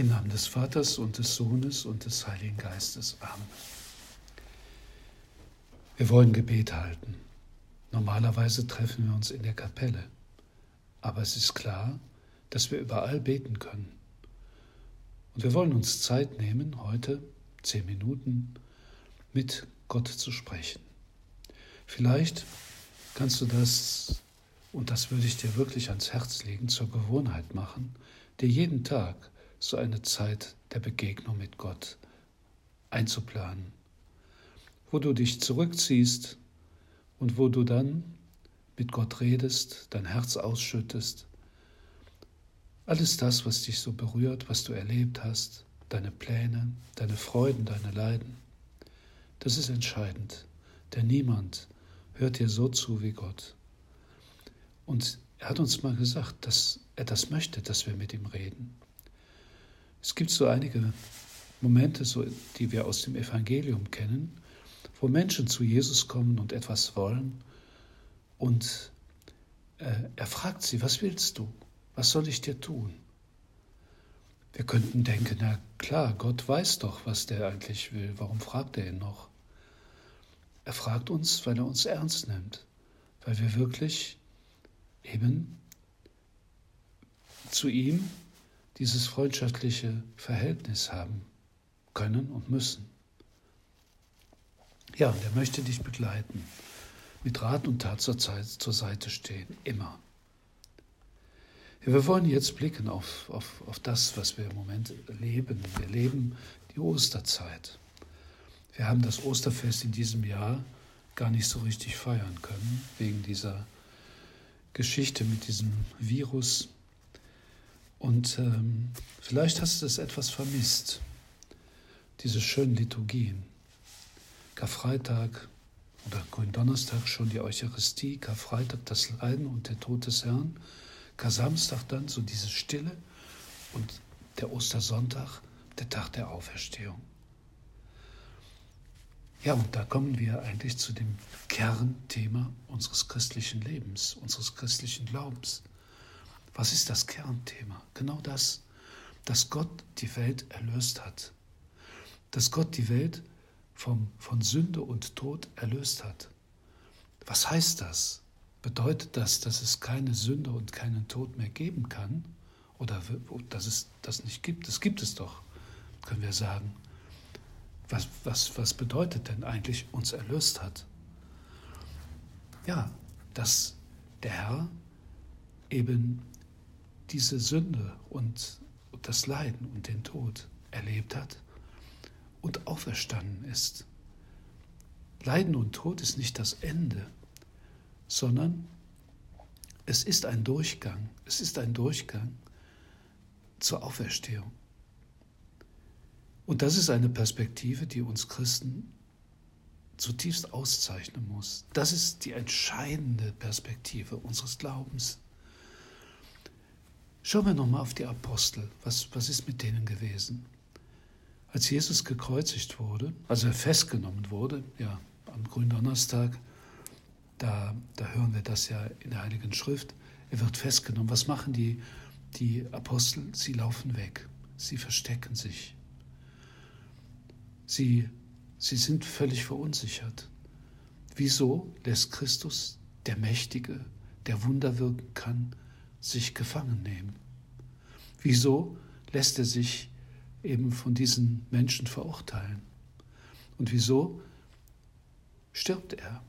Im Namen des Vaters und des Sohnes und des Heiligen Geistes. Amen. Wir wollen Gebet halten. Normalerweise treffen wir uns in der Kapelle. Aber es ist klar, dass wir überall beten können. Und wir wollen uns Zeit nehmen, heute zehn Minuten mit Gott zu sprechen. Vielleicht kannst du das, und das würde ich dir wirklich ans Herz legen, zur Gewohnheit machen, dir jeden Tag so eine Zeit der Begegnung mit Gott einzuplanen, wo du dich zurückziehst und wo du dann mit Gott redest, dein Herz ausschüttest, alles das, was dich so berührt, was du erlebt hast, deine Pläne, deine Freuden, deine Leiden, das ist entscheidend, denn niemand hört dir so zu wie Gott. Und er hat uns mal gesagt, dass er das möchte, dass wir mit ihm reden. Es gibt so einige Momente, so, die wir aus dem Evangelium kennen, wo Menschen zu Jesus kommen und etwas wollen und äh, er fragt sie, was willst du? Was soll ich dir tun? Wir könnten denken, na klar, Gott weiß doch, was der eigentlich will. Warum fragt er ihn noch? Er fragt uns, weil er uns ernst nimmt, weil wir wirklich eben zu ihm dieses freundschaftliche Verhältnis haben können und müssen. Ja, und er möchte dich begleiten, mit Rat und Tat zur, Zeit, zur Seite stehen, immer. Ja, wir wollen jetzt blicken auf, auf, auf das, was wir im Moment leben. Wir leben die Osterzeit. Wir haben das Osterfest in diesem Jahr gar nicht so richtig feiern können, wegen dieser Geschichte mit diesem Virus. Und ähm, vielleicht hast du es etwas vermisst, diese schönen Liturgien. Karfreitag oder Gründonnerstag schon die Eucharistie, Karfreitag das Leiden und der Tod des Herrn, Kar-Samstag dann so diese Stille und der Ostersonntag, der Tag der Auferstehung. Ja, und da kommen wir eigentlich zu dem Kernthema unseres christlichen Lebens, unseres christlichen Glaubens. Was ist das Kernthema? Genau das, dass Gott die Welt erlöst hat. Dass Gott die Welt vom, von Sünde und Tod erlöst hat. Was heißt das? Bedeutet das, dass es keine Sünde und keinen Tod mehr geben kann? Oder dass es das nicht gibt? Das gibt es doch, können wir sagen. Was, was, was bedeutet denn eigentlich uns erlöst hat? Ja, dass der Herr eben diese Sünde und das Leiden und den Tod erlebt hat und auferstanden ist. Leiden und Tod ist nicht das Ende, sondern es ist ein Durchgang. Es ist ein Durchgang zur Auferstehung. Und das ist eine Perspektive, die uns Christen zutiefst auszeichnen muss. Das ist die entscheidende Perspektive unseres Glaubens. Schauen wir nochmal auf die Apostel. Was, was ist mit denen gewesen? Als Jesus gekreuzigt wurde, also er festgenommen wurde, ja, am Gründonnerstag, da, da hören wir das ja in der Heiligen Schrift, er wird festgenommen. Was machen die, die Apostel? Sie laufen weg, sie verstecken sich. Sie, sie sind völlig verunsichert. Wieso lässt Christus, der Mächtige, der Wunder wirken kann, sich gefangen nehmen? Wieso lässt er sich eben von diesen Menschen verurteilen? Und wieso stirbt er?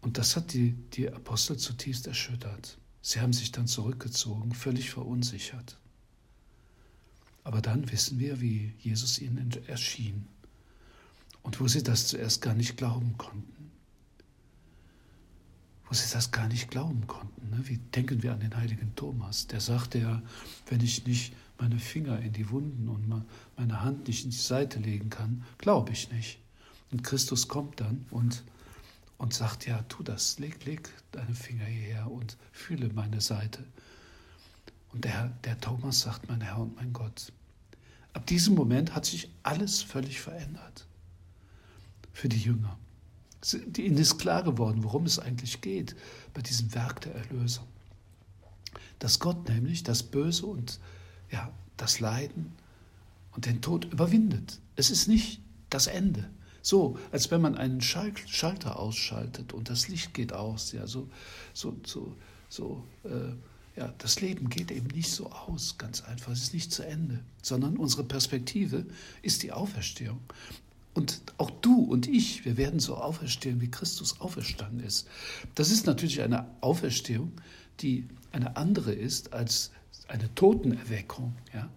Und das hat die, die Apostel zutiefst erschüttert. Sie haben sich dann zurückgezogen, völlig verunsichert. Aber dann wissen wir, wie Jesus ihnen erschien und wo sie das zuerst gar nicht glauben konnten wo sie das gar nicht glauben konnten. Ne? Wie denken wir an den heiligen Thomas? Der sagte ja, wenn ich nicht meine Finger in die Wunden und meine Hand nicht in die Seite legen kann, glaube ich nicht. Und Christus kommt dann und, und sagt, ja, tu das, leg, leg deine Finger hierher und fühle meine Seite. Und der, der Thomas sagt, mein Herr und mein Gott. Ab diesem Moment hat sich alles völlig verändert für die Jünger. Ihnen ist klar geworden, worum es eigentlich geht bei diesem Werk der Erlösung. Dass Gott nämlich das Böse und ja, das Leiden und den Tod überwindet. Es ist nicht das Ende. So, als wenn man einen Schalter ausschaltet und das Licht geht aus. Ja, so, so, so, so äh, ja, das Leben geht eben nicht so aus, ganz einfach. Es ist nicht zu Ende, sondern unsere Perspektive ist die Auferstehung. Und auch du und ich, wir werden so auferstehen, wie Christus auferstanden ist. Das ist natürlich eine Auferstehung, die eine andere ist als eine Totenerweckung. Ja?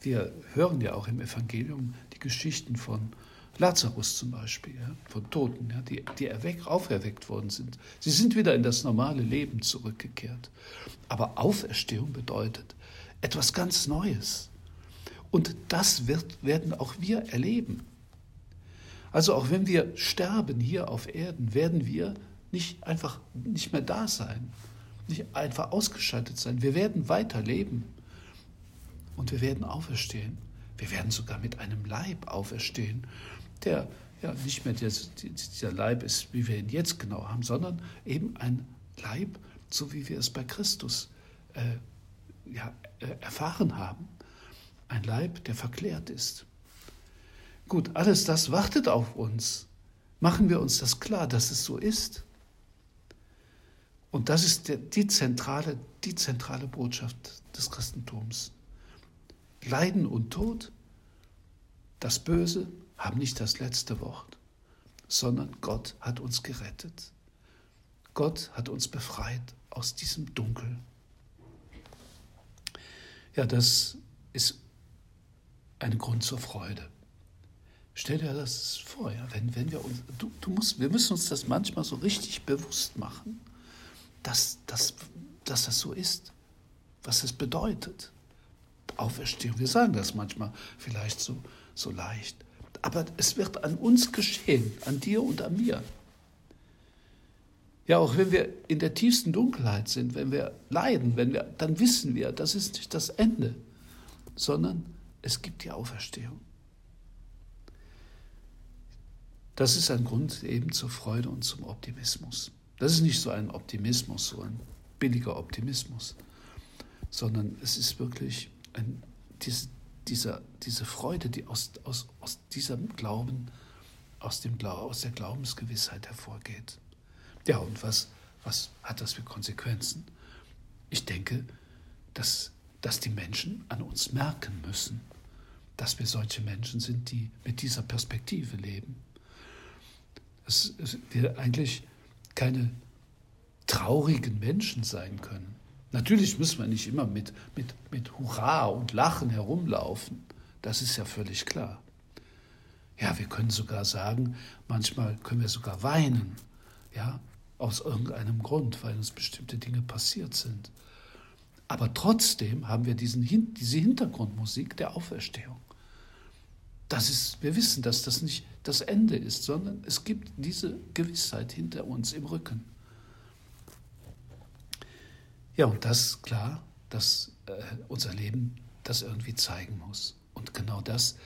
Wir hören ja auch im Evangelium die Geschichten von Lazarus zum Beispiel, ja? von Toten, ja? die, die erweck, auferweckt worden sind. Sie sind wieder in das normale Leben zurückgekehrt. Aber Auferstehung bedeutet etwas ganz Neues. Und das wird, werden auch wir erleben. Also auch wenn wir sterben hier auf Erden, werden wir nicht einfach nicht mehr da sein, nicht einfach ausgeschaltet sein. Wir werden weiterleben und wir werden auferstehen. Wir werden sogar mit einem Leib auferstehen, der ja nicht mehr dieser Leib ist, wie wir ihn jetzt genau haben, sondern eben ein Leib, so wie wir es bei Christus äh, ja, äh, erfahren haben. Ein Leib, der verklärt ist. Gut, alles das wartet auf uns. Machen wir uns das klar, dass es so ist. Und das ist die zentrale, die zentrale Botschaft des Christentums. Leiden und Tod, das Böse, haben nicht das letzte Wort, sondern Gott hat uns gerettet. Gott hat uns befreit aus diesem Dunkel. Ja, das ist ein Grund zur Freude. Stell dir das vor, ja, wenn, wenn wir uns, du, du musst, wir müssen uns das manchmal so richtig bewusst machen, dass, dass, dass das so ist, was es bedeutet. Auferstehung. Wir sagen das manchmal vielleicht so, so leicht. Aber es wird an uns geschehen, an dir und an mir. Ja, auch wenn wir in der tiefsten Dunkelheit sind, wenn wir leiden, wenn wir, dann wissen wir, das ist nicht das Ende, sondern es gibt die Auferstehung. Das ist ein Grund eben zur Freude und zum Optimismus. Das ist nicht so ein Optimismus, so ein billiger Optimismus, sondern es ist wirklich ein, diese, dieser, diese Freude, die aus, aus, aus diesem Glauben, aus, dem, aus der Glaubensgewissheit hervorgeht. Ja, und was, was hat das für Konsequenzen? Ich denke, dass, dass die Menschen an uns merken müssen, dass wir solche Menschen sind, die mit dieser Perspektive leben dass wir eigentlich keine traurigen Menschen sein können. Natürlich müssen wir nicht immer mit, mit, mit Hurra und Lachen herumlaufen. Das ist ja völlig klar. Ja, wir können sogar sagen, manchmal können wir sogar weinen, ja, aus irgendeinem Grund, weil uns bestimmte Dinge passiert sind. Aber trotzdem haben wir diesen, diese Hintergrundmusik der Auferstehung. Das ist, wir wissen, dass das nicht das Ende ist, sondern es gibt diese Gewissheit hinter uns im Rücken. Ja, und das ist klar, dass äh, unser Leben das irgendwie zeigen muss. Und genau das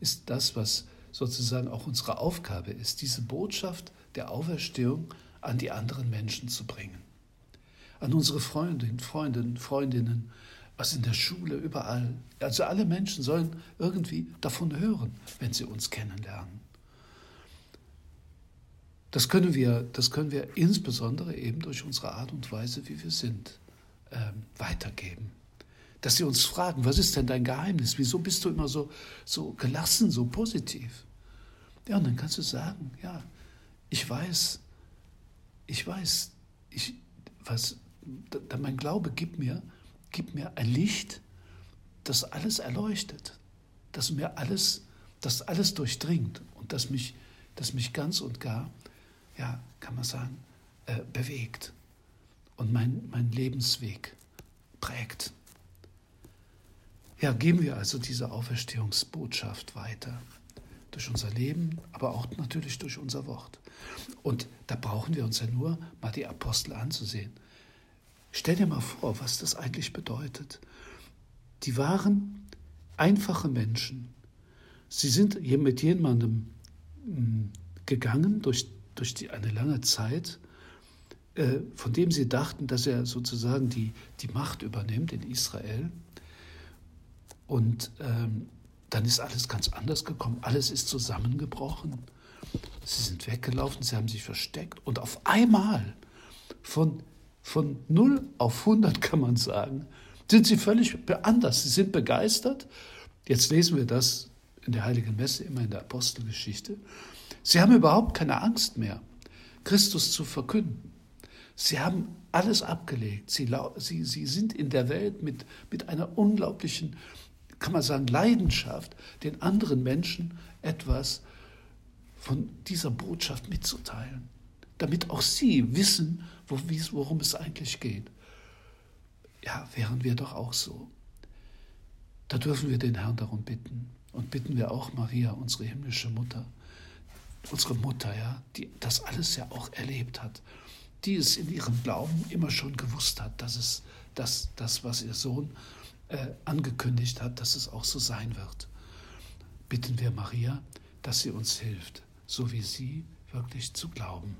ist das, was sozusagen auch unsere Aufgabe ist, diese Botschaft der Auferstehung an die anderen Menschen zu bringen. An unsere Freundinnen, Freundinnen, Freundinnen, was in der Schule, überall. Also alle Menschen sollen irgendwie davon hören, wenn sie uns kennenlernen. Das können wir, das können wir insbesondere eben durch unsere Art und Weise, wie wir sind, ähm, weitergeben. Dass sie uns fragen, was ist denn dein Geheimnis? Wieso bist du immer so, so gelassen, so positiv? Ja, und dann kannst du sagen, ja, ich weiß, ich weiß, ich, was, mein Glaube gibt mir, gibt mir ein Licht, das alles erleuchtet, das mir alles, das alles durchdringt und das mich, das mich ganz und gar ja, kann man sagen, äh, bewegt und mein, mein Lebensweg prägt. Ja, geben wir also diese Auferstehungsbotschaft weiter. Durch unser Leben, aber auch natürlich durch unser Wort. Und da brauchen wir uns ja nur mal die Apostel anzusehen. Stell dir mal vor, was das eigentlich bedeutet. Die waren einfache Menschen. Sie sind mit jemandem hm, gegangen durch durch die, eine lange Zeit, äh, von dem sie dachten, dass er sozusagen die, die Macht übernimmt in Israel. Und ähm, dann ist alles ganz anders gekommen. Alles ist zusammengebrochen. Sie sind weggelaufen, sie haben sich versteckt. Und auf einmal, von, von 0 auf 100 kann man sagen, sind sie völlig anders. Sie sind begeistert. Jetzt lesen wir das in der Heiligen Messe, immer in der Apostelgeschichte. Sie haben überhaupt keine Angst mehr, Christus zu verkünden. Sie haben alles abgelegt. Sie, sie, sie sind in der Welt mit, mit einer unglaublichen, kann man sagen, Leidenschaft, den anderen Menschen etwas von dieser Botschaft mitzuteilen, damit auch sie wissen, worum es eigentlich geht. Ja, wären wir doch auch so. Da dürfen wir den Herrn darum bitten. Und bitten wir auch Maria, unsere himmlische Mutter, unsere Mutter, ja, die das alles ja auch erlebt hat, die es in ihrem Glauben immer schon gewusst hat, dass es dass das, was ihr Sohn äh, angekündigt hat, dass es auch so sein wird. Bitten wir Maria, dass sie uns hilft, so wie sie wirklich zu glauben.